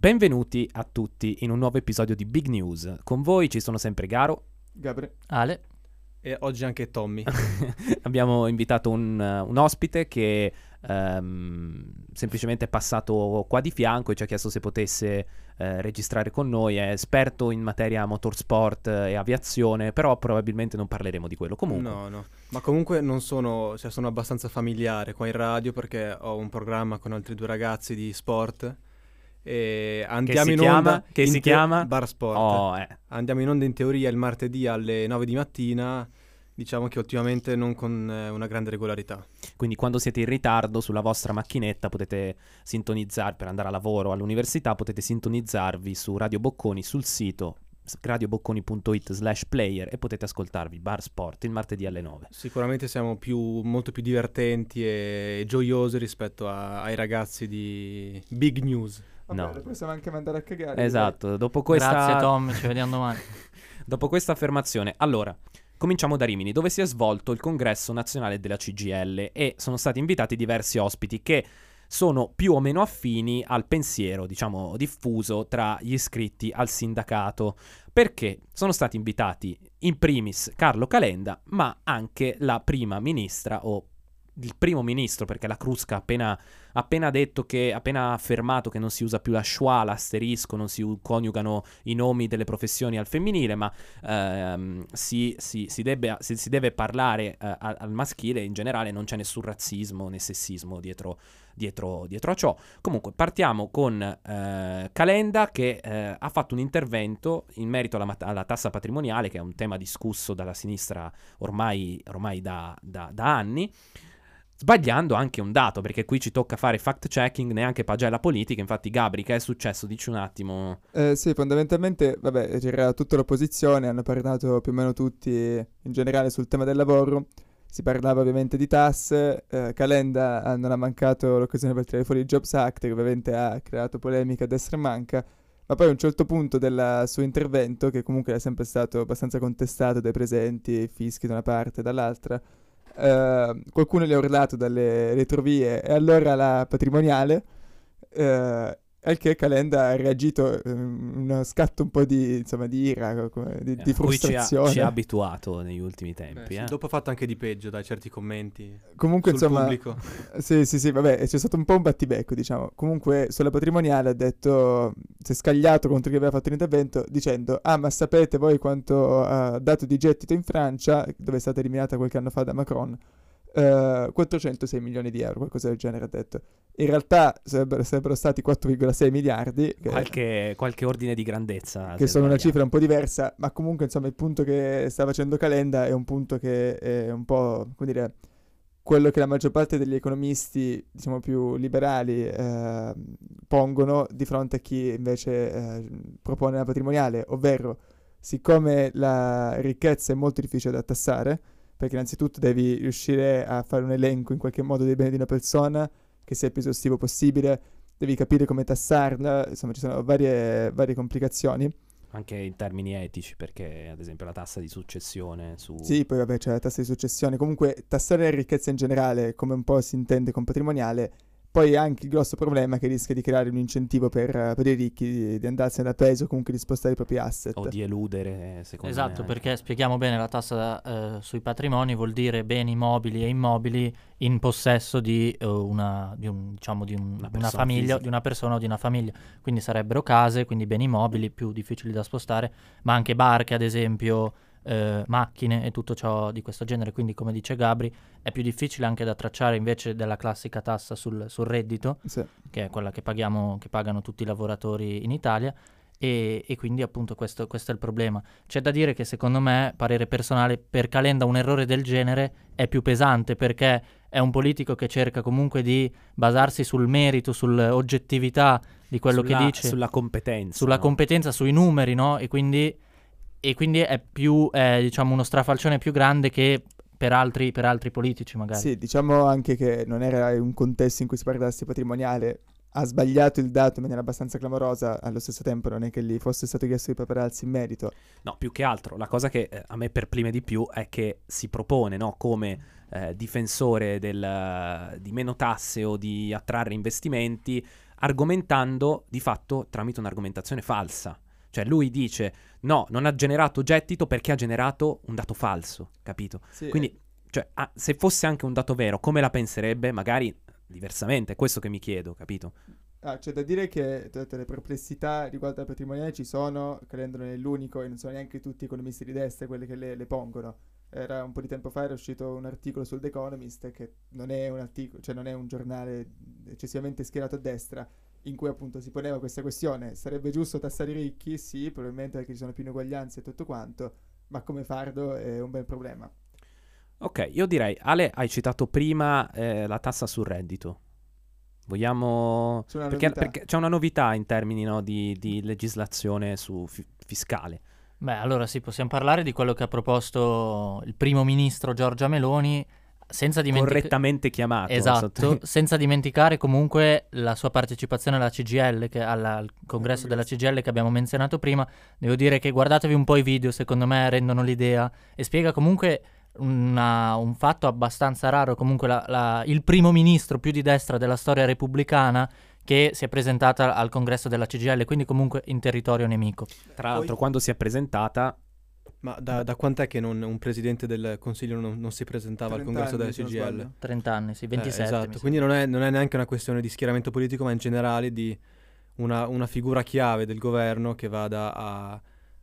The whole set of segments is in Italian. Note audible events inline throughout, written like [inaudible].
Benvenuti a tutti in un nuovo episodio di Big News. Con voi ci sono sempre Garo, Gabri. Ale. E oggi anche Tommy. [laughs] Abbiamo invitato un, un ospite che ehm, semplicemente è passato qua di fianco e ci ha chiesto se potesse eh, registrare con noi. È esperto in materia motorsport e aviazione, però probabilmente non parleremo di quello. Comunque, No, no. Ma comunque non sono, cioè sono abbastanza familiare qua in radio perché ho un programma con altri due ragazzi di sport. E andiamo in chiama? onda. Che si chiama? Bar Sport. oh, eh. Andiamo in onda in teoria il martedì alle 9 di mattina. Diciamo che ultimamente non con eh, una grande regolarità. Quindi quando siete in ritardo sulla vostra macchinetta potete sintonizzare per andare a lavoro o all'università, potete sintonizzarvi su Radio Bocconi sul sito radiobocconi.it slash player e potete ascoltarvi Bar Sport il martedì alle 9. Sicuramente siamo più, molto più divertenti e gioiosi rispetto a- ai ragazzi di Big News. Vabbè, No. possiamo anche mandare a cagare. Esatto, dopo questa, Grazie Tom, ci vediamo domani. [laughs] dopo questa affermazione, allora, cominciamo da Rimini, dove si è svolto il congresso nazionale della CGL e sono stati invitati diversi ospiti che sono più o meno affini al pensiero, diciamo, diffuso tra gli iscritti al sindacato, perché sono stati invitati in primis Carlo Calenda, ma anche la prima ministra o il primo ministro, perché la Crusca ha appena, appena detto che, appena affermato che non si usa più la schwa, l'asterisco, non si coniugano i nomi delle professioni al femminile, ma ehm, si, si- si debbe, si- deve parlare eh, al, maschile, in generale non c'è nessun razzismo né sessismo dietro, dietro, dietro a ciò. Comunque partiamo con eh, Calenda che eh, ha fatto un intervento in merito alla, alla tassa patrimoniale, che è un tema discusso dalla sinistra ormai, ormai da, da- da anni. Sbagliando anche un dato, perché qui ci tocca fare fact checking, neanche pagella politica. Infatti, Gabri, che è successo? Dici un attimo. Eh, sì, fondamentalmente, vabbè, c'era tutta l'opposizione, hanno parlato più o meno tutti in generale sul tema del lavoro. Si parlava ovviamente di tasse, eh, Calenda ah, non ha mancato l'occasione per tirare fuori il Jobs Act, che ovviamente ha creato polemica a destra e manca, ma poi a un certo punto del suo intervento, che comunque è sempre stato abbastanza contestato dai presenti, fischi da una parte e dall'altra, eh, qualcuno gli ha urlato dalle retrovie e allora la patrimoniale, eh, al che Calenda ha reagito eh, uno scatto un po' di, insomma, di ira, come- di, di a cui ci ha, frustrazione. ci ha abituato negli ultimi Eh, tempi. sì, eh. Dopo ha fatto anche di peggio dai certi commenti Comunque, sul insomma, pubblico. [laughs] sì, sì, sì, vabbè, c'è stato un po' un battibecco, diciamo. Comunque, sulla patrimoniale ha detto, si è scagliato contro chi aveva fatto l'intervento dicendo, ah, ma sapete voi quanto ha dato di gettito in Francia, dove è stata eliminata qualche anno fa da Macron? Eh, 406 milioni di euro, qualcosa del genere ha detto. In realtà sarebbero, sarebbero stati 4,6 miliardi, che, Qualche, qualche ordine di grandezza. che sono una cifra un po' diversa, ma comunque insomma il punto che sta facendo Calenda è un punto che è un po', come dire, quello che la maggior parte degli economisti, diciamo più liberali, eh, pongono di fronte a chi invece eh, propone la patrimoniale, ovvero siccome la ricchezza è molto difficile da tassare, perché innanzitutto devi riuscire a fare un elenco in qualche modo dei beni di una persona che sia il più esaustivo possibile, devi capire come tassarla, insomma ci sono varie, varie complicazioni. Anche in termini etici, perché ad esempio la tassa di successione su... Sì, poi vabbè c'è la tassa di successione. Comunque tassare la ricchezza in generale, come un po' si intende con patrimoniale, poi anche il grosso problema che rischia di creare un incentivo per, eh, per i ricchi di, di andarsene da peso o comunque di spostare i propri asset. O di eludere, secondo me. Esatto, perché spieghiamo bene la tassa eh, sui patrimoni vuol dire beni mobili e immobili in possesso di, eh, una, di, un, diciamo, di, un- Una una famiglia, fisica. di una persona o di una famiglia. Quindi sarebbero case, quindi beni mobili più difficili da spostare, ma anche barche, ad esempio, eh, macchine e tutto ciò di questo genere. Quindi, come dice Gabri, è più difficile anche da tracciare invece della classica tassa sul, sul reddito, Sì. che è quella che, paghiamo, che pagano tutti i lavoratori in Italia. E, e quindi appunto questo, questo è il problema. C'è da dire che secondo me, parere personale, per Calenda un errore del genere è più pesante perché è un politico che cerca comunque di basarsi sul merito, sull'oggettività di quello Sulla- che dice, Sulla competenza. sulla no? competenza, sui numeri, no? E quindi, e quindi è più, è, diciamo, uno strafalcione più grande che per altri, per altri politici magari. Sì, diciamo anche che non era un contesto in cui si parlasse patrimoniale. Ha sbagliato il dato in maniera abbastanza clamorosa, allo stesso tempo non è che gli fosse stato chiesto di prepararsi in merito. No, più che altro, la cosa che eh, a me perplime di più è che si propone, no, come eh, difensore del, di meno tasse o di attrarre investimenti, argomentando di fatto tramite un'argomentazione falsa. Cioè lui dice no, non ha generato gettito perché ha generato un dato falso, capito? Sì, Quindi, cioè, ah, se fosse anche un dato vero, come la penserebbe? Magari diversamente, è questo che mi chiedo, capito? Ah, c'è da dire che tutte le perplessità riguardo al patrimoniale ci sono, Calenda non è l'unico e non sono neanche tutti economisti di destra quelli che le, le pongono. Era un po' di tempo fa era uscito un articolo sul The Economist che non è un articolo, cioè non è un giornale eccessivamente schierato a destra, in cui appunto si poneva questa questione. Sarebbe giusto tassare i ricchi? Sì, probabilmente perché ci sono più ineguaglianze e tutto quanto, ma come farlo è un bel problema. Ok, io direi, Ale, hai citato prima eh, la tassa sul reddito. Vogliamo... C'è una Perché, perché c'è una novità in termini no, di, di legislazione su fi- fiscale. Beh, allora sì, possiamo parlare di quello che ha proposto il primo ministro Giorgia Meloni, senza dimenticare... Correttamente chiamato. Esatto, [laughs] senza dimenticare comunque la sua partecipazione alla CGL, che, alla- al congresso della CGL che abbiamo menzionato prima. Devo dire che guardatevi un po' i video, secondo me rendono l'idea e spiega comunque una- un fatto abbastanza raro, comunque la- la- il primo ministro più di destra della storia repubblicana che si è presentata al congresso della CGL, quindi comunque in territorio nemico. Tra l'altro, Poi- quando si è presentata, Ma da, da quant'è che non- un presidente del consiglio non, non si presentava al 30 congresso della anni, non CGL? sbaglio. 30 anni, sì, 27. Eh, esatto, quindi non è, non è neanche una questione di schieramento politico, ma in generale di una, una figura chiave del governo che vada a-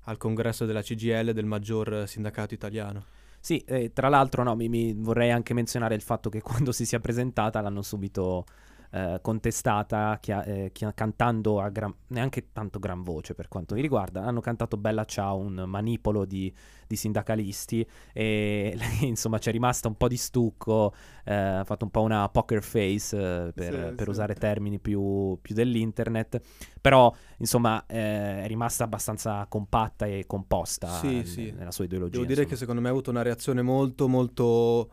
al congresso della CGL, del maggior sindacato italiano. Sì, eh, tra l'altro no, mi, mi vorrei anche menzionare il fatto che [laughs] quando si sia presentata l'hanno subito eh, contestata chia- eh, chia- cantando a gran, neanche tanto gran voce per quanto mi riguarda, hanno cantato Bella Ciao, un manipolo di, di sindacalisti e [laughs] lei insomma c'è rimasta un po' di stucco, eh, ha fatto un po' una poker face eh, per, Sì, per sì. usare termini più, più dell'internet, però insomma è rimasta abbastanza compatta e composta Sì, n- sì. nella sua ideologia. Devo dire che insomma. secondo me ha avuto una reazione molto molto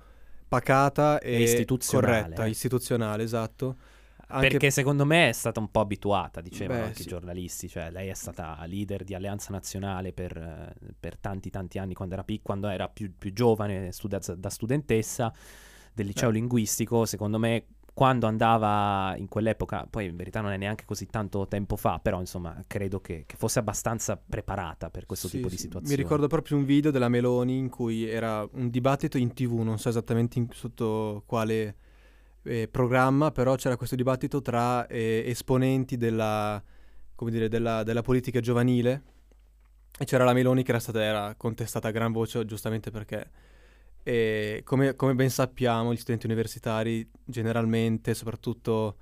pacata e, E istituzionale, corretta, istituzionale, esatto. Anche- Perché secondo me è stata un po' abituata, dicevano Beh, anche i sì. giornalisti, cioè lei è stata leader di Alleanza Nazionale per, eh, per tanti tanti anni quando era, pic- quando era più, più giovane, studia- da studentessa del liceo Beh. linguistico, secondo me quando andava in quell'epoca, poi in verità non è neanche così tanto tempo fa, però insomma credo che, che fosse abbastanza preparata per questo Sì, tipo di sì. situazione. Mi ricordo proprio un video della Meloni in cui era un dibattito in tv, non so esattamente in- sotto quale eh, programma, però c'era questo dibattito tra eh, esponenti della, come dire, della, della politica giovanile e c'era la Meloni che era stata era contestata a gran voce, giustamente perché eh, come, come ben sappiamo gli studenti universitari generalmente, soprattutto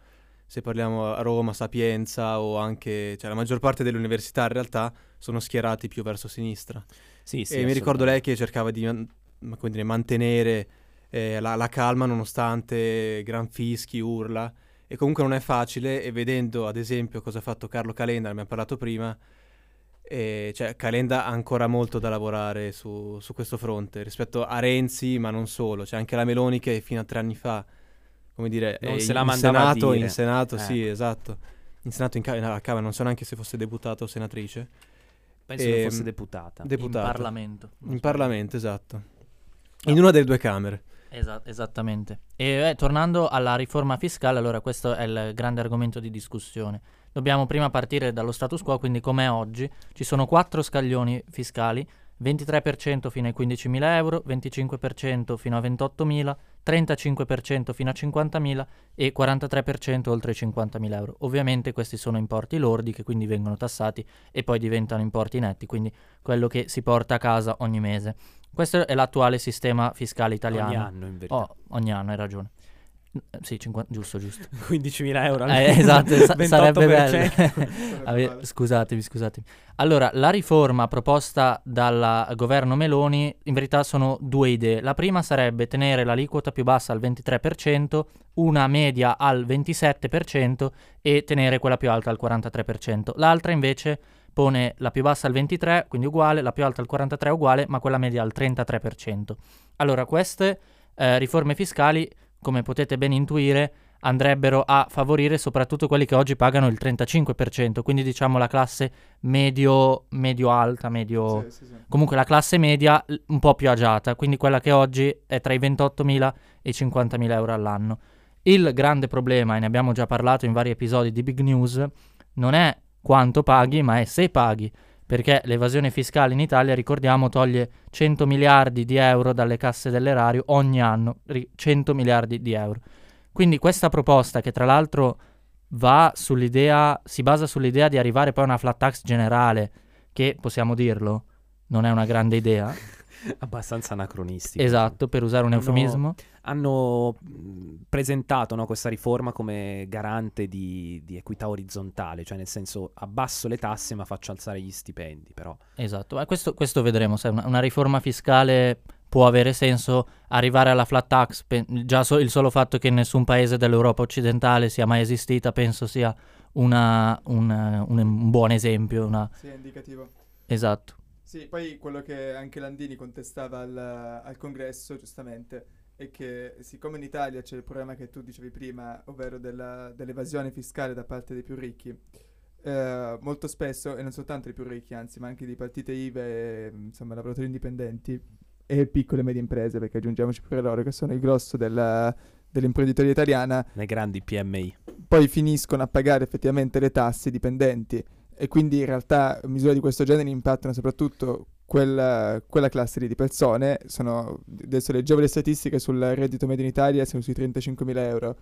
se parliamo a Roma, Sapienza o anche, cioè la maggior parte delle università in realtà sono schierati più verso sinistra. Sì, sì, e mi ricordo lei che cercava di dire, mantenere eh, la, la calma nonostante gran fischi, urla. E comunque non è facile e vedendo ad esempio cosa ha fatto Carlo Calenda, ne abbiamo parlato prima, eh, cioè Calenda ha ancora molto da lavorare su, su questo fronte rispetto a Renzi, ma non solo. C'è anche la Meloni che fino a tre anni fa, come dire, Non eh, se la in mandava a Senato, in Senato, sì, Ecco. esatto. In Senato in ca- Camera, non so neanche se fosse deputato o senatrice. Penso che ehm, fosse deputata. Deputata. In Parlamento. In sbaglio. Parlamento, esatto. In una delle due camere. Esa- esattamente. E eh, tornando alla riforma fiscale, allora questo è il grande argomento di discussione. Dobbiamo prima partire dallo status quo, quindi come oggi ci sono quattro scaglioni fiscali, 23% fino ai 15.000 euro, 25% fino a 28.000, 35% fino a 50.000 e 43% oltre i 50.000 euro. Ovviamente questi sono importi lordi che quindi vengono tassati e poi diventano importi netti, quindi quello che si porta a casa ogni mese. Questo è l'attuale sistema fiscale italiano. Ogni anno in verità. Oh, ogni anno, hai ragione. Sì, 50 giusto, giusto. [laughs] 15.000 euro Eh, esatto, sa- [laughs] sarebbe bello. 28%. [laughs] Ave- scusatemi, scusatemi. Allora, la riforma proposta dal governo Meloni in verità sono due idee. La prima sarebbe tenere l'aliquota più bassa al 23%, una media al 27% e tenere quella più alta al 43%. L'altra invece pone la più bassa al 23%, quindi uguale, la più alta al 43% uguale, ma quella media al 33%. Allora, queste eh, riforme fiscali, come potete ben intuire, andrebbero a favorire soprattutto quelli che oggi pagano il 35%, quindi diciamo la classe medio, medio alta, medio... Sì, sì, sì. Comunque la classe media un po' più agiata, quindi quella che oggi è tra i 28.000 e i 50.000 euro all'anno. Il grande problema, e ne abbiamo già parlato in vari episodi di Big News, non è quanto paghi, ma è se paghi perché l'evasione fiscale in Italia, ricordiamo, toglie 100 miliardi di euro dalle casse dell'erario ogni anno, 100 miliardi di euro. Quindi questa proposta, che tra l'altro si basa sull'idea di arrivare poi a una flat tax generale, che possiamo dirlo, non è una grande idea. [laughs] Abbastanza anacronistico. Esatto, per usare un hanno, eufemismo. Hanno presentato no, questa riforma come garante di, di, equità orizzontale, cioè nel senso abbasso le tasse ma faccio alzare gli stipendi, però. Esatto, ma questo, questo vedremo, se una, una, riforma fiscale può avere senso arrivare alla flat tax, pe- già so, il solo fatto che nessun paese dell'Europa occidentale sia mai esistita penso sia una, una, un, un, buon esempio. Una... Sì, è indicativo. Esatto. Sì, poi quello che anche Landini contestava al, al congresso, giustamente, è che siccome in Italia c'è il problema che tu dicevi prima, ovvero della, dell'evasione fiscale da parte dei più ricchi, eh, molto spesso, e non soltanto dei più ricchi, anzi, ma anche di partite IVA e insomma, lavoratori indipendenti e piccole e medie imprese, perché aggiungiamoci pure loro che sono il grosso della, dell'imprenditoria italiana. Le grandi PMI. Poi finiscono a pagare effettivamente le tasse dipendenti e quindi in realtà misure di questo genere impattano soprattutto quella, quella classe di persone. Sono, adesso leggevo le statistiche sul reddito medio in Italia, siamo sui 35.000 euro.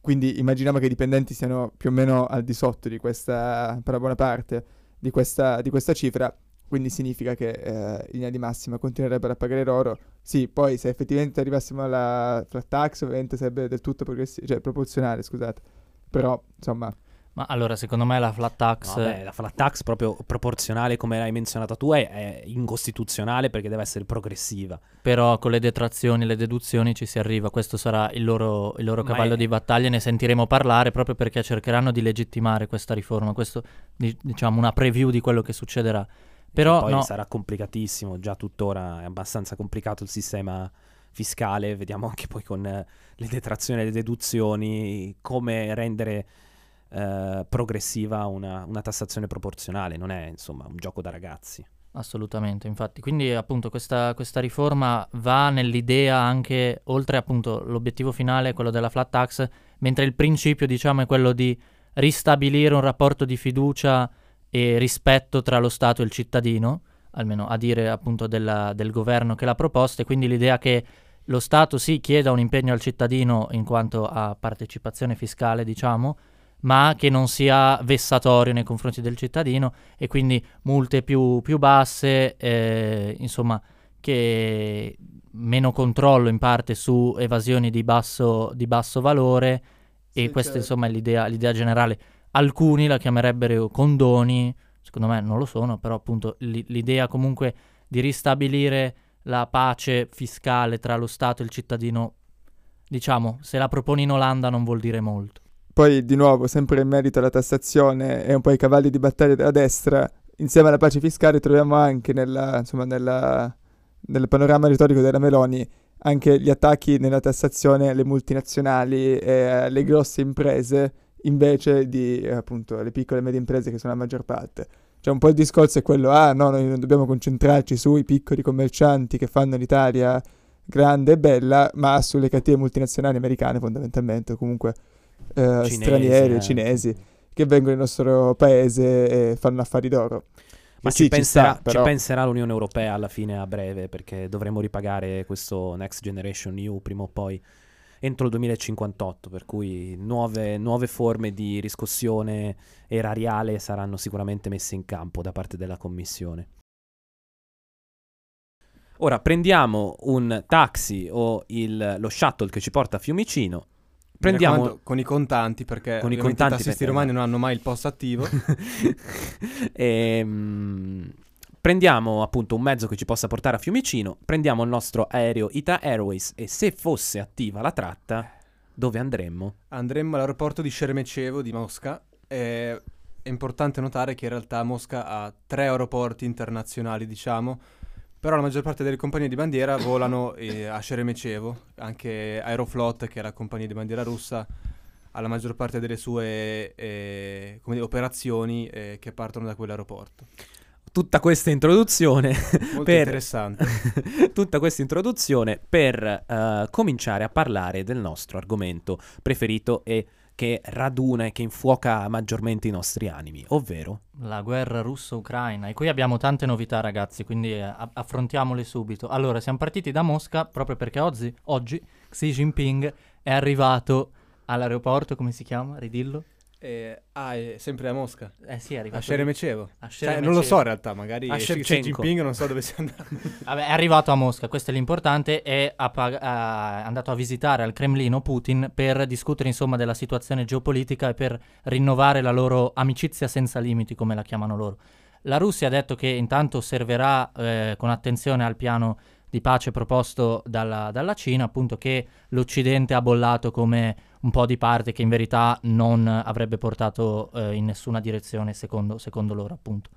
Quindi immaginiamo che i dipendenti siano più o meno al di sotto di questa, per la buona parte, di questa, di questa cifra. Quindi significa che eh, in linea di massima continuerebbero a pagare loro. Sì, poi se effettivamente arrivassimo alla flat tax, ovviamente sarebbe del tutto cioè proporzionale, scusate. Però, insomma, ma allora, secondo me la flat tax... Vabbè, la flat tax proprio proporzionale, come l'hai menzionata tu, è, è, incostituzionale perché deve essere progressiva. Però con le detrazioni e le deduzioni ci si arriva. Questo sarà il loro, il loro cavallo è... di battaglia. Ne sentiremo parlare proprio perché cercheranno di legittimare questa riforma. Questo, diciamo, una preview di quello che succederà. Però poi no. sarà complicatissimo. Già tuttora è abbastanza complicato il sistema fiscale. Vediamo anche poi con le detrazioni e le deduzioni come rendere eh, progressiva una, una tassazione proporzionale, non è insomma un gioco da ragazzi. Assolutamente, infatti. Quindi appunto questa, questa, riforma va nell'idea anche, oltre appunto l'obiettivo finale, quello della flat tax, mentre il principio diciamo è quello di ristabilire un rapporto di fiducia e rispetto tra lo Stato e il cittadino, almeno a dire appunto della, del governo che l'ha proposta, e quindi l'idea che lo Stato sì chieda un impegno al cittadino in quanto a partecipazione fiscale, diciamo, ma che non sia vessatorio nei confronti del cittadino e quindi multe più, più basse, eh, insomma, che meno controllo in parte su evasioni di basso, di basso valore e questa certo. insomma è l'idea, l'idea, generale. Alcuni la chiamerebbero condoni, secondo me non lo sono, però appunto l- l'idea comunque di ristabilire la pace fiscale tra lo Stato e il cittadino, diciamo, se la proponi in Olanda non vuol dire molto. Poi di nuovo, sempre in merito alla tassazione e un po' i cavalli di battaglia della destra, insieme alla pace fiscale troviamo anche nella, insomma, nella, nel panorama retorico della Meloni anche gli attacchi nella tassazione alle multinazionali e alle grosse imprese invece di appunto le piccole e medie imprese che sono la maggior parte. Cioè un po' il discorso è quello, ah no, noi non dobbiamo concentrarci sui piccoli commercianti che fanno l'Italia grande e bella, ma sulle cattive multinazionali americane fondamentalmente, comunque eh, cinesi, stranieri, eh. cinesi, che vengono nel nostro paese e fanno affari d'oro. Ma ci, sì, penserà, ci, sta, ci, penserà, l'Unione Europea alla fine a breve perché dovremo ripagare questo Next Generation EU prima o poi entro il 2058, per cui nuove, nuove forme di riscossione erariale saranno sicuramente messe in campo da parte della Commissione. Ora prendiamo un taxi o il, lo shuttle che ci porta a Fiumicino prendiamo con i contanti perché con i contanti i tassisti romani non hanno mai il posto attivo. e, [laughs] ehm, prendiamo appunto un mezzo che ci possa portare a Fiumicino, prendiamo il nostro aereo Ita Airways e se fosse attiva la tratta, dove andremmo? Andremmo all'aeroporto di Sheremetyevo di Mosca. È, è importante notare che in realtà Mosca ha tre aeroporti internazionali, diciamo, però la maggior parte delle compagnie di bandiera volano eh, a Sheremetyevo, anche Aeroflot, che è la compagnia di bandiera russa, ha la maggior parte delle sue eh, dire, operazioni eh, che partono da quell'aeroporto. tutta questa introduzione per interessante. [laughs] tutta questa introduzione per eh, cominciare a parlare del nostro argomento preferito e che raduna e che infuoca maggiormente i nostri animi, ovvero La guerra russo-ucraina, e qui abbiamo tante novità ragazzi, quindi eh, affrontiamole subito. Allora, siamo partiti da Mosca proprio perché oggi, oggi Xi Jinping è arrivato all'aeroporto, come si chiama? Ridillo? Eh, ah, è sempre a Mosca. Eh sì, è arrivato. A Sheremetyevo. A Cioè, non lo so in realtà, magari A Xi. Jinping non so dove sia andato. [laughs] Vabbè, è arrivato a Mosca, questo è l'importante, ha pag- è andato a visitare al Cremlino Putin per discutere insomma della situazione geopolitica e per rinnovare la loro amicizia senza limiti, come la chiamano loro. La Russia ha detto che intanto osserverà eh, con attenzione al piano di pace proposto dalla, dalla Cina, appunto che l'Occidente ha bollato come un po' di parte che in verità non avrebbe portato eh, in nessuna direzione secondo, secondo loro appunto.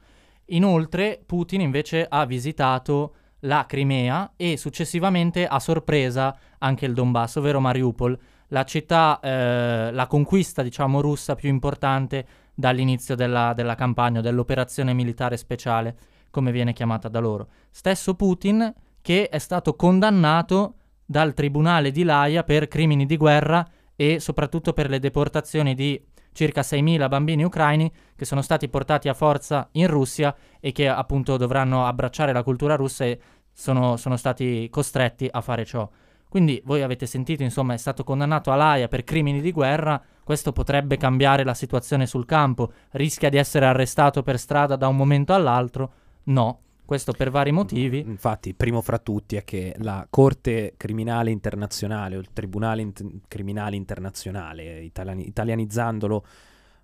Inoltre Putin invece ha visitato la Crimea e successivamente a sorpresa anche il Donbass, ovvero Mariupol, la città, eh, la conquista diciamo russa più importante dall'inizio della, della campagna, dell'operazione militare speciale, come viene chiamata da loro. Stesso Putin che è stato condannato dal tribunale di Laia per crimini di guerra e soprattutto per le deportazioni di circa 6.000 bambini ucraini che sono stati portati a forza in Russia e che appunto dovranno abbracciare la cultura russa e sono, sono stati costretti a fare ciò. Quindi voi avete sentito, insomma, è stato condannato a Laia per crimini di guerra, questo potrebbe cambiare la situazione sul campo, rischia di essere arrestato per strada da un momento all'altro? No, questo per vari motivi. Infatti, primo fra tutti è che la Corte Criminale Internazionale o il Tribunale Int- Criminale Internazionale, italiani- italianizzandolo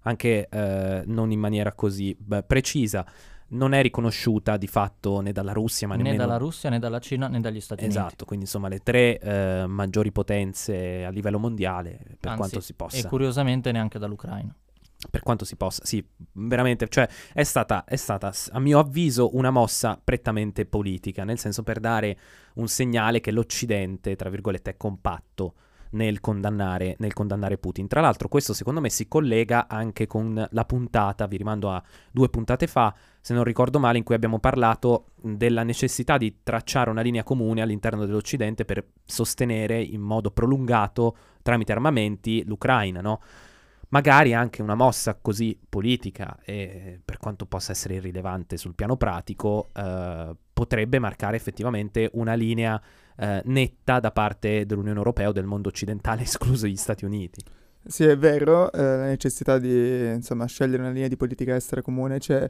anche eh, non in maniera così beh, precisa, non è riconosciuta di fatto né dalla Russia, ma né nemmeno dalla Russia né dalla Cina né dagli Stati Uniti. Esatto, quindi insomma le tre eh, maggiori potenze a livello mondiale, per Anzi, quanto si possa. E curiosamente neanche dall'Ucraina. Per quanto si possa, sì, veramente, cioè è stata, è stata, a mio avviso, una mossa prettamente politica, nel senso per dare un segnale che l'Occidente, tra virgolette, è compatto nel condannare, nel condannare Putin. Tra l'altro questo secondo me si collega anche con la puntata, vi rimando a due puntate fa, se non ricordo male, in cui abbiamo parlato della necessità di tracciare una linea comune all'interno dell'Occidente per sostenere in modo prolungato, tramite armamenti, l'Ucraina, no? Magari anche una mossa così politica e per quanto possa essere irrilevante sul piano pratico, eh, potrebbe marcare effettivamente una linea eh, netta da parte dell'Unione Europea o del mondo occidentale, [laughs] escluso gli Stati Uniti. Sì, è vero, eh, la necessità di insomma, scegliere una linea di politica estera comune c'è,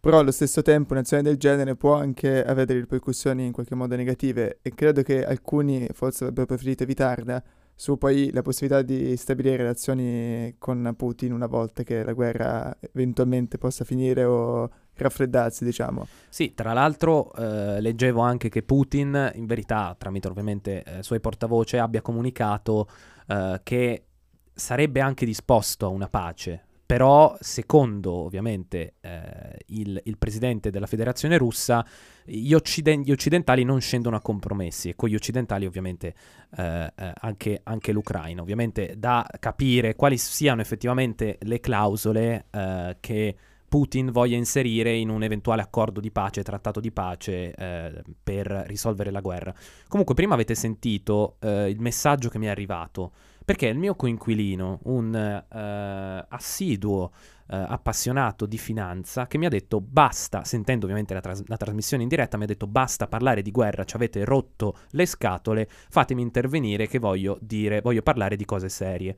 però allo stesso tempo un'azione del genere può anche avere ripercussioni in qualche modo negative e credo che alcuni forse avrebbero preferito evitarla su poi la possibilità di stabilire relazioni con Putin una volta che la guerra eventualmente possa finire o raffreddarsi, diciamo. Sì, tra l'altro eh, leggevo anche che Putin, in verità, tramite ovviamente eh, suoi portavoce, abbia comunicato eh, che sarebbe anche disposto a una pace, però secondo ovviamente eh, il, il presidente della federazione russa, gli, occiden- gli occidentali non scendono a compromessi e con gli occidentali ovviamente eh, eh, anche, anche l'Ucraina. Ovviamente da capire quali siano effettivamente le clausole eh, che Putin voglia inserire in un eventuale accordo di pace, trattato di pace eh, per risolvere la guerra. Comunque, prima avete sentito eh, il messaggio che mi è arrivato, perché il mio coinquilino, un eh, assiduo eh, appassionato di finanza, che mi ha detto basta, sentendo ovviamente la, tras- la trasmissione in diretta, mi ha detto basta parlare di guerra, ci avete rotto le scatole, fatemi intervenire che voglio dire, voglio parlare di cose serie.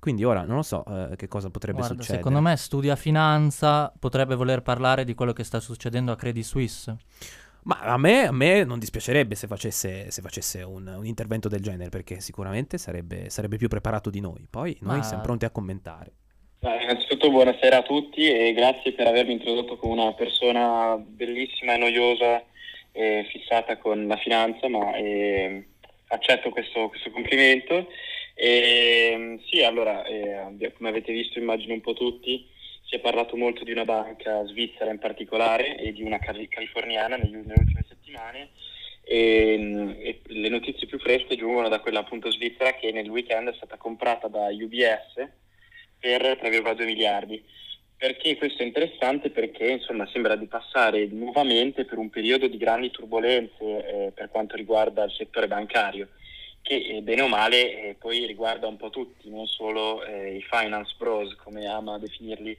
Quindi ora non lo so eh, che cosa potrebbe Guarda, succedere. secondo me studia finanza, potrebbe voler parlare di quello che sta succedendo a Credit Suisse. Ma a me, a me non dispiacerebbe se facesse, se facesse un, un intervento del genere, perché sicuramente sarebbe, sarebbe più preparato di noi. Poi noi Ma- siamo pronti a commentare. Eh, Innanzitutto buonasera a tutti e grazie per avermi introdotto come una persona bellissima e noiosa e fissata con la finanza, ma eh, accetto questo, questo complimento. E, sì, allora, eh, come avete visto immagino un po' tutti, si è parlato molto di una banca svizzera in particolare e di una cali- californiana nelle ultime settimane. E, e le notizie più fresche giungono da quella appunto svizzera che nel weekend è stata comprata da UBS per 3,2 miliardi. Perché questo è interessante? Perché insomma sembra di passare nuovamente per un periodo di grandi turbulenze eh, per quanto riguarda il settore bancario, che eh, bene o male eh, poi riguarda un po' tutti, non solo eh, i finance bros, come ama definirli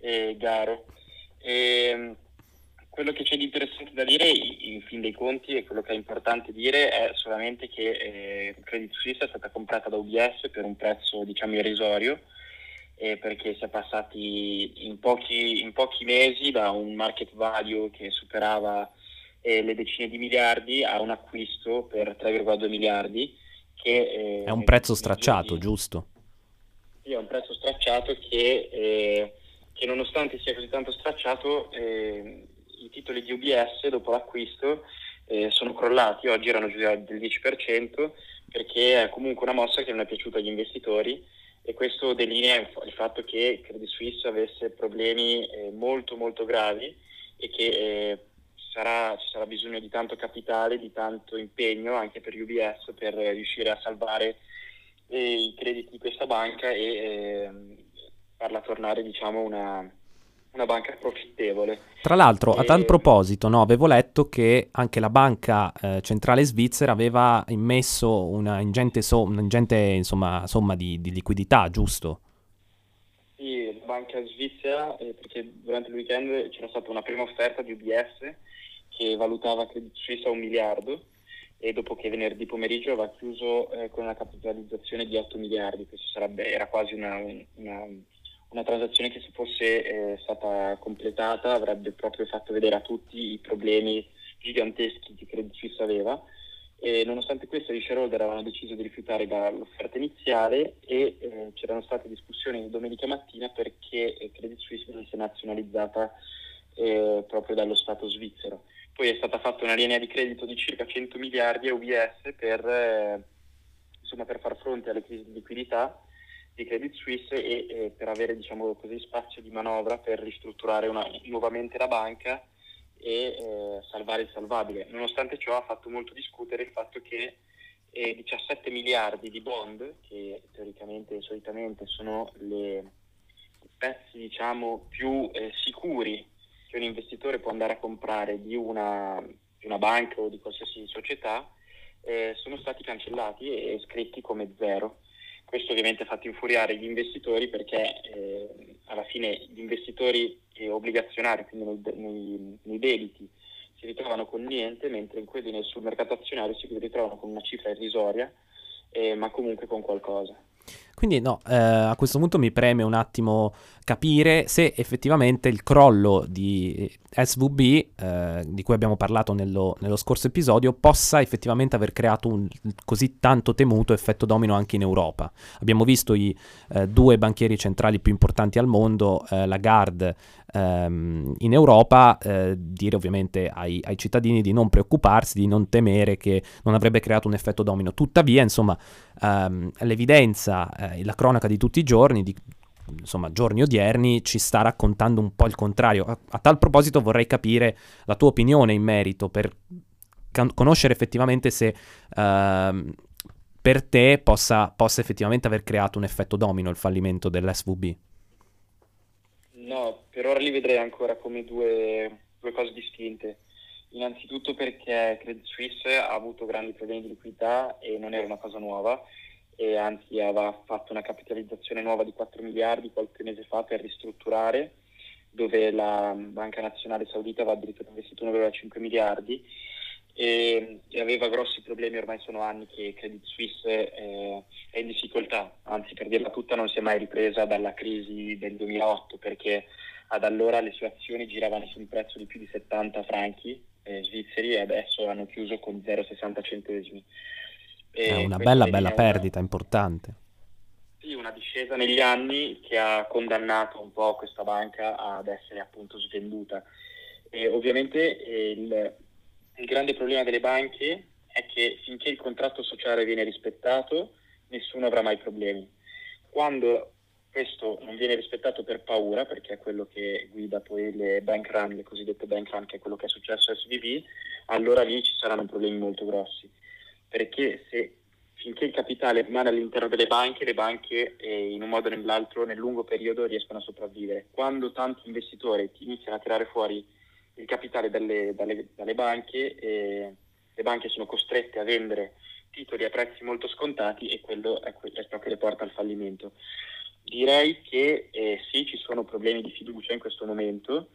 eh, Garo. E, ehm, quello che c'è di interessante da dire in fin dei conti e quello che è importante dire è solamente che eh, Credit Suisse è stata comprata da UBS per un prezzo diciamo irrisorio eh, perché si è passati in pochi, in pochi, mesi da un market value che superava eh, le decine di miliardi a un acquisto per 3,2 miliardi. Che, eh, è un prezzo stracciato, giusto? Sì, è un prezzo stracciato che, eh, che nonostante sia così tanto stracciato, eh, i titoli di UBS dopo l'acquisto eh, sono crollati, oggi erano giù del 10% perché è comunque una mossa che non è piaciuta agli investitori. E questo delinea il fatto che Credit Suisse avesse problemi eh, molto molto gravi e che eh, sarà, ci sarà bisogno di tanto capitale, di tanto impegno anche per UBS per riuscire a salvare eh, i crediti di questa banca e ehm, farla tornare diciamo una, una banca profittevole. Tra l'altro, e... a tal proposito, no, avevo letto che anche la banca eh, centrale svizzera aveva immesso una ingente, so- una ingente insomma, somma di, di, liquidità, giusto? Sì, la banca svizzera, eh, perché durante il weekend c'era stata una prima offerta di UBS che valutava Credit Suisse a un miliardo e dopo che venerdì pomeriggio aveva chiuso eh, con una capitalizzazione di 8 miliardi, questo sarebbe, era quasi una, una una transazione che se fosse eh, stata completata avrebbe proprio fatto vedere a tutti i problemi giganteschi che Credit Suisse aveva e nonostante questo gli shareholder avevano deciso di rifiutare l'offerta iniziale e eh, c'erano state discussioni domenica mattina perché eh, Credit Suisse venisse nazionalizzata eh, proprio dallo Stato svizzero. Poi è stata fatta una linea di credito di circa 100 miliardi a UBS per, eh, insomma, per far fronte alle crisi di liquidità di Credit Suisse e eh, per avere diciamo così, spazio di manovra per ristrutturare una, nuovamente la banca e eh, salvare il salvabile. Nonostante ciò ha fatto molto discutere il fatto che eh, 17 miliardi di bond, che teoricamente e solitamente sono i pezzi diciamo, più eh, sicuri che un investitore può andare a comprare di una, di una banca o di qualsiasi società, eh, sono stati cancellati e scritti come zero questo ovviamente ha fatto infuriare gli investitori perché eh, alla fine gli investitori obbligazionari, quindi nei, nei, nei, debiti, si ritrovano con niente, mentre in quelli sul mercato azionario si ritrovano con una cifra irrisoria, eh, ma comunque con qualcosa. Quindi no, eh, a questo punto mi preme un attimo capire se effettivamente il crollo di SVB, eh, di cui abbiamo parlato nello, nello, scorso episodio, possa effettivamente aver creato un così tanto temuto effetto domino anche in Europa. Abbiamo visto i eh, due banchieri centrali più importanti al mondo, eh, Lagarde ehm, in Europa, eh, dire ovviamente ai, ai cittadini di non preoccuparsi, di non temere che non avrebbe creato un effetto domino. Tuttavia, insomma, ehm, l'evidenza eh, la cronaca di tutti i giorni, di insomma, giorni odierni, ci sta raccontando un po' il contrario. A, a tal proposito vorrei capire la tua opinione in merito per can- conoscere effettivamente se uh, per te possa, possa, effettivamente aver creato un effetto domino il fallimento dell'SVB. No, per ora li vedrei ancora come due, due cose distinte. Innanzitutto perché Credit Suisse ha avuto grandi problemi di liquidità e non era una cosa nuova e anzi aveva fatto una capitalizzazione nuova di 4 miliardi qualche mese fa per ristrutturare, dove la Banca Nazionale Saudita aveva addirittura investito 1,5 miliardi e, e, aveva grossi problemi, ormai sono anni che Credit Suisse eh, è in difficoltà, anzi per dirla tutta non si è mai ripresa dalla crisi del 2008 perché ad allora le sue azioni giravano su un prezzo di più di 70 franchi eh, svizzeri e adesso hanno chiuso con 0,60 centesimi. È una bella, bella perdita, una... importante. Sì, una discesa negli anni che ha condannato un po' questa banca ad essere appunto svenduta. E ovviamente eh, il, il grande problema delle banche è che finché il contratto sociale viene rispettato, nessuno avrà mai problemi. Quando questo non viene rispettato per paura, perché è quello che guida poi le bank run, le cosiddette bank run, che è quello che è successo a SVB, allora lì ci saranno problemi molto grossi perché se finché il capitale rimane all'interno delle banche, le banche eh, in un modo o nell'altro nel lungo periodo riescono a sopravvivere. Quando tanti investitori iniziano a tirare fuori il capitale dalle, dalle, dalle banche, eh, le banche sono costrette a vendere titoli a prezzi molto scontati e quello è, è ciò che le porta al fallimento. Direi che eh, sì, ci sono problemi di fiducia in questo momento,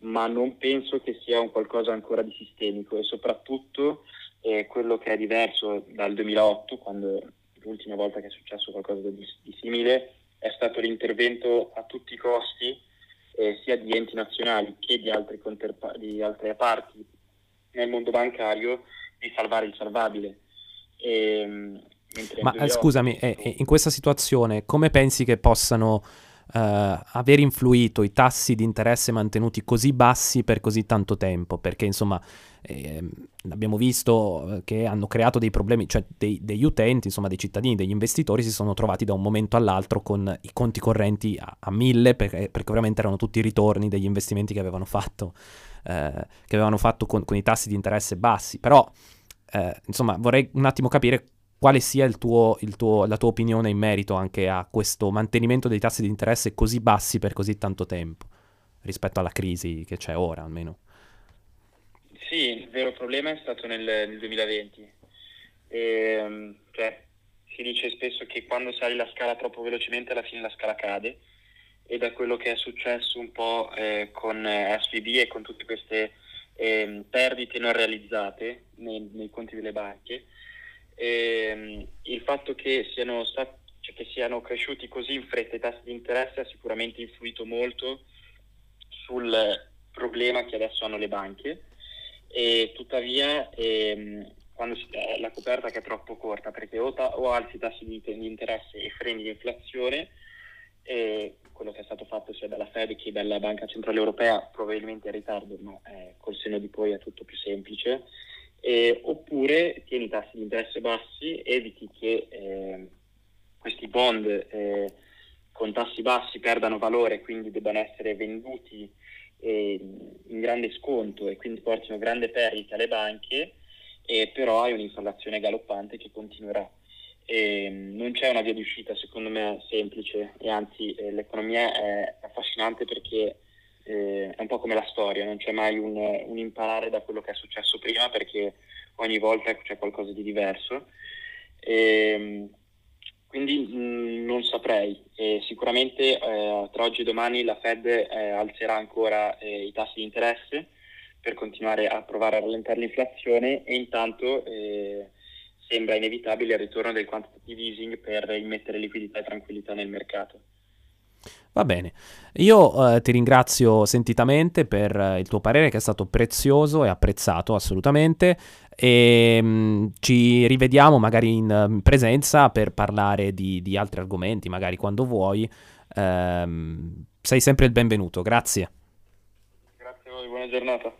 ma non penso che sia un qualcosa ancora di sistemico e soprattutto eh, quello che è diverso dal 2008, quando l'ultima volta che è successo qualcosa di, di simile, è stato l'intervento a tutti i costi eh, sia di enti nazionali che di, conterpa- di, altre parti nel mondo bancario di salvare il salvabile. E, ehm, Ma 2008, scusami, eh, in questa situazione come pensi che possano uh, aver influito i tassi di interesse mantenuti così bassi per così tanto tempo, perché insomma eh, abbiamo visto che hanno creato dei problemi, cioè dei, degli utenti, insomma dei cittadini, degli investitori si sono trovati da un momento all'altro con i conti correnti a, a mille, perché, perché, ovviamente erano tutti i ritorni degli investimenti che avevano fatto, eh, che avevano fatto con, con, i tassi di interesse bassi, però eh, insomma vorrei un attimo capire quale sia il tuo, il tuo, la tua opinione in merito anche a questo mantenimento dei tassi di interesse così bassi per così tanto tempo, rispetto alla crisi che c'è ora almeno. Sì, il vero problema è stato nel, nel 2020. E, ehm, cioè, si dice spesso che quando sali la scala troppo velocemente alla fine la scala cade ed è quello che è successo un po' eh, con eh, SVB e con tutte queste eh, perdite non realizzate nei, nei conti delle banche e, ehm, il fatto che siano, stati, cioè che siano cresciuti così in fretta i tassi di interesse ha sicuramente influito molto sul problema che adesso hanno le banche. E tuttavia ehm, si, eh, la coperta che è troppo corta perché o, ta- o alzi i tassi di, di, interesse e freni l'inflazione e quello che è stato fatto sia dalla Fed che dalla Banca Centrale Europea probabilmente in ritardo ma eh, col seno di poi è tutto più semplice eh, oppure tieni i tassi di interesse bassi, eviti che eh, questi bond eh, con tassi bassi perdano valore, quindi debbano essere venduti eh, in grande sconto e quindi portino grande perdita alle banche, però hai un'inflazione galoppante che continuerà. E non c'è una via di uscita secondo me semplice e anzi eh, l'economia è affascinante perché eh, è un po' come la storia, non c'è mai un, un, imparare da quello che è successo prima perché ogni volta c'è qualcosa di diverso. E, ehm, quindi mh, mm, non saprei, e sicuramente eh, tra oggi e domani la Fed eh, alzerà ancora eh, i tassi di interesse per continuare a provare a rallentare l'inflazione e intanto eh, sembra inevitabile il ritorno del quantitative easing per immettere liquidità e tranquillità nel mercato. Va bene, io eh, ti ringrazio sentitamente per eh, il tuo parere che è stato prezioso e apprezzato assolutamente e mh, mm, ci rivediamo magari in, in presenza per parlare di, di, altri argomenti, magari quando vuoi. Ehm, sei sempre il benvenuto, grazie. Grazie a voi, buona giornata.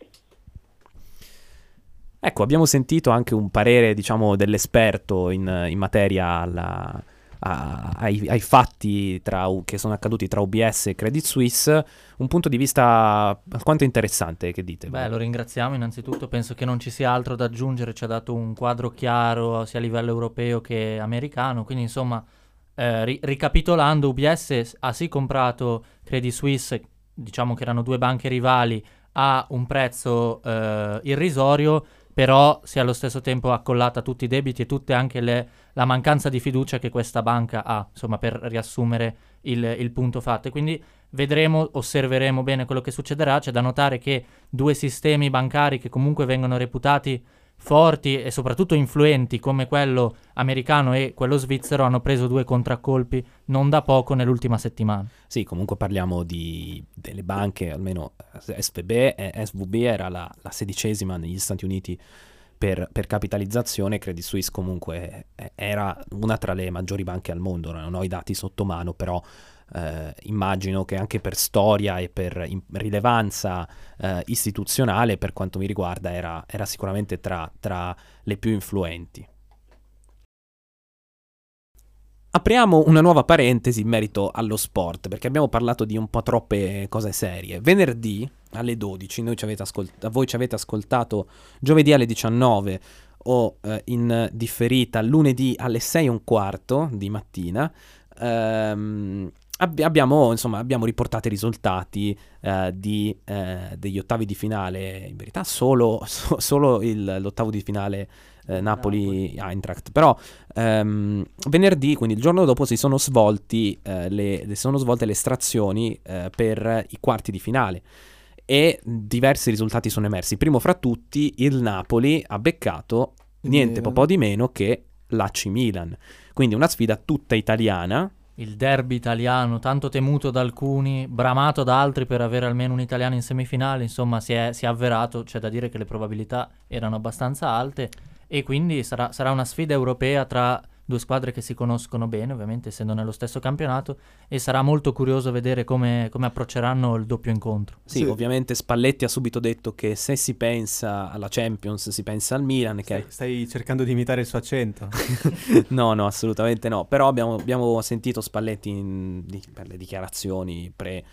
Ecco, abbiamo sentito anche un parere, diciamo, dell'esperto in, in materia alla a, ai, ai, fatti tra, che sono accaduti tra UBS e Credit Suisse, un punto di vista alquanto interessante, che dite? Beh, lo ringraziamo innanzitutto, penso che non ci sia altro da aggiungere, ci ha dato un quadro chiaro sia a livello europeo che americano, quindi insomma, eh, ri- ricapitolando, UBS ha sì comprato Credit Suisse, diciamo che erano due banche rivali, a un prezzo eh, irrisorio, però si è allo stesso tempo accollata tutti i debiti e tutte anche le, la mancanza di fiducia che questa banca ha, insomma, per riassumere il, il punto fatto. E quindi vedremo, osserveremo bene quello che succederà. C'è da notare che due sistemi bancari che comunque vengono reputati forti e soprattutto influenti come quello americano e quello svizzero hanno preso due contraccolpi non da poco nell'ultima settimana. Sì, comunque parliamo di, delle banche, almeno SVB, eh, SVB era la, la sedicesima negli Stati Uniti per, per, capitalizzazione, Credit Suisse comunque eh, era una tra le maggiori banche al mondo, non ho i dati sotto mano, però eh, immagino che anche per storia e per rilevanza eh, istituzionale, per quanto mi riguarda, era, era sicuramente tra, tra le più influenti. Apriamo una nuova parentesi in merito allo sport, perché abbiamo parlato di un po' troppe cose serie. Venerdì alle 12, ci ascolt- voi ci avete ascoltato giovedì alle 19, o eh, in differita lunedì alle 6 e un quarto di mattina. Ehm, abbi- abbiamo, insomma, abbiamo riportato i risultati eh, di, eh, degli ottavi di finale. In verità, solo, [laughs] so- solo il- l'ottavo di finale eh, Napoli-Eintracht. Però ehm, venerdì, quindi il giorno dopo, si sono, svolti, eh, le, sono svolte le estrazioni eh, per i quarti di finale. E diversi risultati sono emersi. Primo fra tutti, il Napoli ha beccato niente po' di meno che l'AC Milan. Quindi una sfida tutta italiana. Il derby italiano, tanto temuto da alcuni, bramato da altri per avere almeno un italiano in semifinale, insomma si è, si è avverato, c'è da dire che le probabilità erano abbastanza alte. E quindi sarà, sarà una sfida europea tra due squadre che si conoscono bene, ovviamente essendo nello stesso campionato, e sarà molto curioso vedere come, come approcceranno il doppio incontro. Sì, Sì. ovviamente Spalletti ha subito detto che se si pensa alla Champions si pensa al Milan, che Stai, stai cercando di imitare il suo accento. [laughs] no, no, assolutamente no. Però abbiamo, abbiamo sentito Spalletti in- di- per le dichiarazioni pre,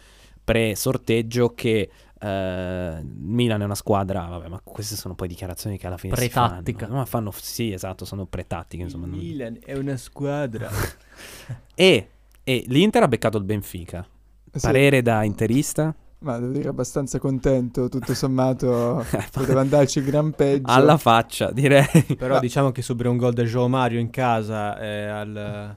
pre-sorteggio che eh, Milan è una squadra. Vabbè, ma queste sono poi dichiarazioni che alla fine si Pretattica. fanno. Ma fanno, sì, esatto, sono pretattiche. Insomma, non- Milan è una squadra. [laughs] E, e l'Inter ha beccato il Benfica. Sì, Parere da interista? Ma devo dire abbastanza contento, tutto sommato [laughs] poteva andarci gran peggio. Alla faccia, direi. Però diciamo che subire un gol da João Mario in casa eh, al, al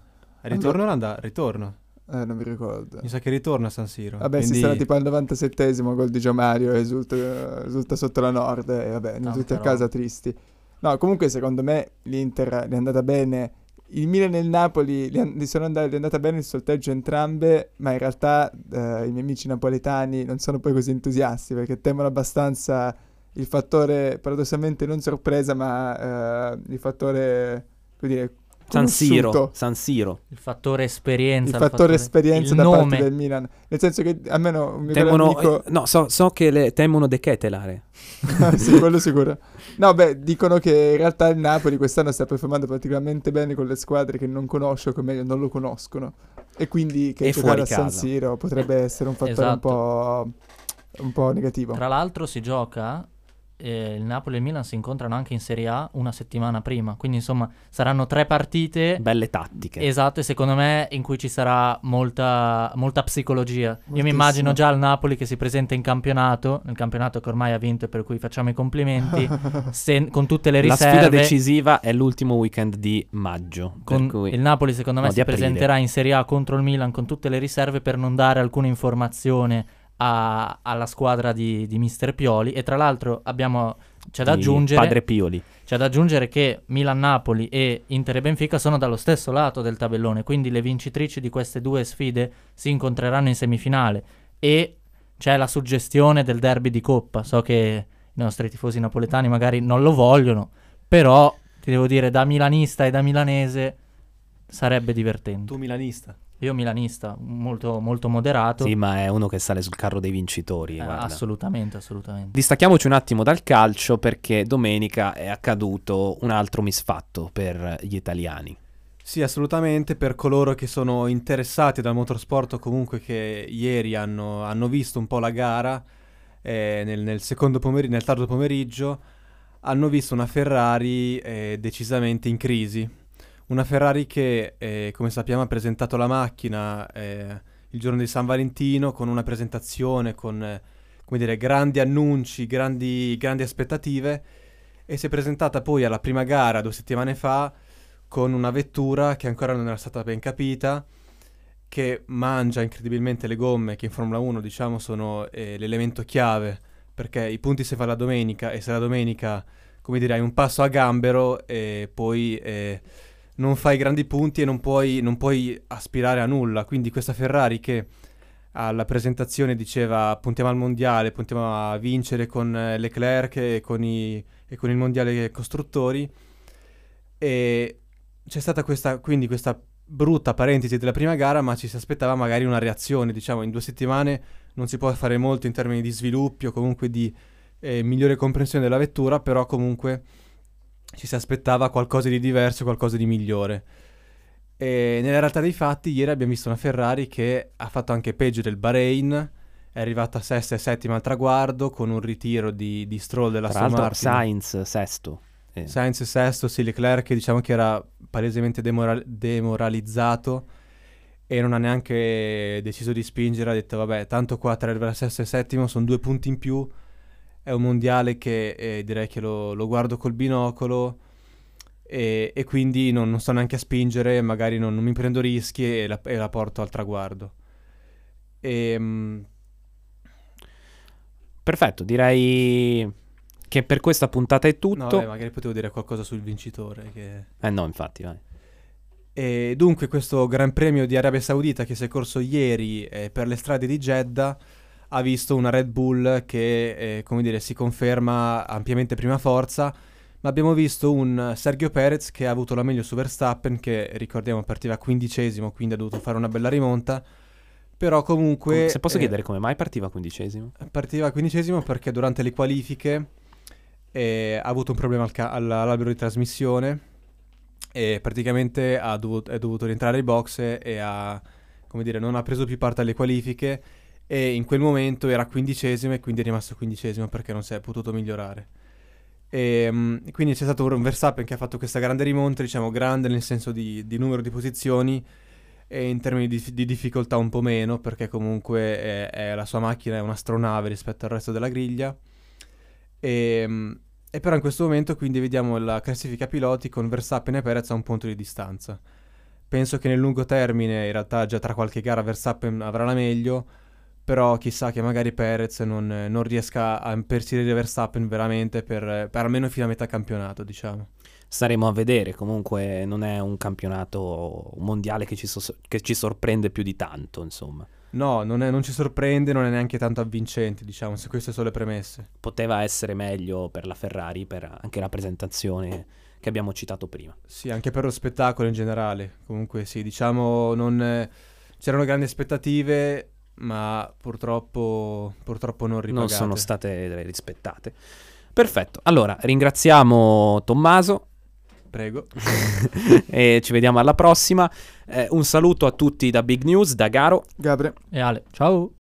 ritorno o andà? Ritorno. Eh, non mi ricordo. Mi sa che ritorna a San Siro. Vabbè, Quindi- si sarà tipo al 97esimo gol di Gio Mario, esulta, esulta sotto la Nord e vabbè, Tanta tutti a roba. casa tristi. No, comunque secondo me l'Inter è andata bene. Il Milan e il Napoli gli sono andati, gli è andata bene il sorteggio entrambe, ma in realtà eh, i miei amici napoletani non sono poi così entusiasti perché temono abbastanza il fattore, paradossalmente non sorpresa, ma eh, il fattore, come dire, San Siro. San Siro. Il fattore esperienza. il fattore esperienza il da nome. parte del Milan. Nel senso che almeno un mio Temono, amico... eh, no, so, so che le, temono De Ketelare. [laughs] sì, quello sicuro. [laughs] No, beh, dicono che in realtà il Napoli quest'anno sta performando particolarmente bene con le squadre che non conosce o che meglio non lo conoscono. E quindi che E giocare a San. Siro potrebbe essere un fattore Esatto. un po'... un po' negativo. Tra l'altro si gioca, eh, il Napoli e il Milan si incontrano anche in Serie A una settimana prima, quindi insomma saranno tre partite. Belle tattiche. Esatto, e secondo me in cui ci sarà molta, molta psicologia. Io mi Moltissimo. immagino già il Napoli che si presenta in campionato, nel campionato che ormai ha vinto e per cui facciamo i complimenti, [laughs] se- con tutte le La riserve. sfida decisiva è l'ultimo weekend di maggio. Cui- Il Napoli secondo me no, si aprile. presenterà in Serie A contro il Milan con tutte le riserve per non dare alcuna informazione a- alla squadra di, di Mister Pioli e tra l'altro abbiamo, c'è da aggiungere Padre Pioli. c'è da aggiungere che Milan-Napoli e Inter e Benfica sono dallo stesso lato del tabellone, quindi le vincitrici di queste due sfide si incontreranno in semifinale e c'è la suggestione del derby di Coppa. So che i nostri tifosi napoletani magari non lo vogliono, però ti devo dire da milanista e da milanese sarebbe divertente. Tu milanista. Io milanista, molto, molto moderato. Sì, ma è uno che sale sul carro dei vincitori. Eh, assolutamente, assolutamente. Distacchiamoci un attimo dal calcio perché domenica è accaduto un altro misfatto per gli italiani. Sì, assolutamente. Per coloro che sono interessati dal motorsport o comunque che ieri hanno, hanno visto un po' la gara eh, nel, nel secondo pomeriggio, nel tardo pomeriggio, hanno visto una Ferrari eh, decisamente in crisi. Una Ferrari che, eh, come sappiamo, ha presentato la macchina eh, il giorno di San Valentino con una presentazione, con eh, dire, grandi annunci, grandi, grandi aspettative e si è presentata poi alla prima gara due settimane fa con una vettura che ancora non era stata ben capita, che mangia incredibilmente le gomme, che in Formula 1 diciamo sono eh, l'elemento chiave, perché i punti si fa la domenica e se la domenica, come dire, hai un passo a gambero e poi eh, non fai grandi punti e non puoi, non puoi aspirare a nulla. Quindi questa Ferrari che alla presentazione diceva puntiamo al mondiale, puntiamo a vincere con eh, Leclerc e con, i- e con il mondiale costruttori e c'è stata questa, quindi questa brutta parentesi della prima gara, ma ci si aspettava magari una reazione, diciamo, in due settimane non si può fare molto in termini di sviluppi o comunque di eh, migliore comprensione della vettura, però comunque ci si aspettava qualcosa di diverso, qualcosa di migliore. E nella realtà dei fatti, ieri abbiamo visto una Ferrari che ha fatto anche peggio del Bahrain, è arrivata sesta e settima al traguardo con un ritiro di, di Stroll della Tra Martin. Sainz sesto Eh, Sainz sesto, sì, Leclerc diciamo che era palesemente demoral- demoralizzato e non ha neanche deciso di spingere, ha detto vabbè, tanto qua tra il sesto e il settimo sono due punti in più, è un mondiale che eh, direi che lo, lo guardo col binocolo e, e quindi non, non sto neanche a spingere, magari non, non mi prendo rischi e la, e la porto al traguardo. E, mm, Perfetto, direi che per questa puntata è tutto. no, vabbè, magari potevo dire qualcosa sul vincitore che... Eh no, infatti, vai. E dunque questo Gran Premio di Arabia Saudita che si è corso ieri eh, per le strade di Jeddah ha visto una Red Bull che, eh, come dire, si conferma ampiamente prima forza, ma abbiamo visto un Sergio Perez che ha avuto la meglio su Verstappen, che ricordiamo partiva quindicesimo, quindi ha dovuto fare una bella rimonta, però comunque... Com- Se posso eh, chiedere come mai partiva quindicesimo? Partiva quindicesimo perché durante le qualifiche eh, ha avuto un problema al ca- all'albero di trasmissione e praticamente ha dovuto, è dovuto rientrare ai box e ha, come dire, non ha preso più parte alle qualifiche e in quel momento era quindicesimo e quindi è rimasto quindicesimo perché non si è potuto migliorare. E, mm, quindi c'è stato un Verstappen che ha fatto questa grande rimonta, diciamo grande nel senso di, di numero di posizioni e in termini di, di difficoltà un po' meno perché comunque è- è- la sua macchina è un'astronave rispetto al resto della griglia. E, mm, e però in questo momento quindi vediamo la classifica piloti con Verstappen e Perez a un punto di distanza. Penso che nel lungo termine, in realtà già tra qualche gara Verstappen avrà la meglio, però chissà che magari Perez non, non riesca a impersidire Verstappen veramente per, per almeno fino a metà campionato, diciamo. Staremo a vedere, comunque non è un campionato mondiale che ci, so- che ci sorprende più di tanto, insomma. No, non, è- non ci sorprende, non è neanche tanto avvincente, diciamo, se queste sono le premesse. Poteva essere meglio per la Ferrari, per anche la presentazione che abbiamo citato prima. Sì, anche per lo spettacolo in generale. Comunque sì, diciamo, non, c'erano grandi aspettative, ma purtroppo, purtroppo non ripagate. Non sono state rispettate. Perfetto, allora ringraziamo Tommaso Prego. [laughs] e ci vediamo alla prossima. Eh, un saluto a tutti da Big News, da Garo. Gabre. E Ale, ciao!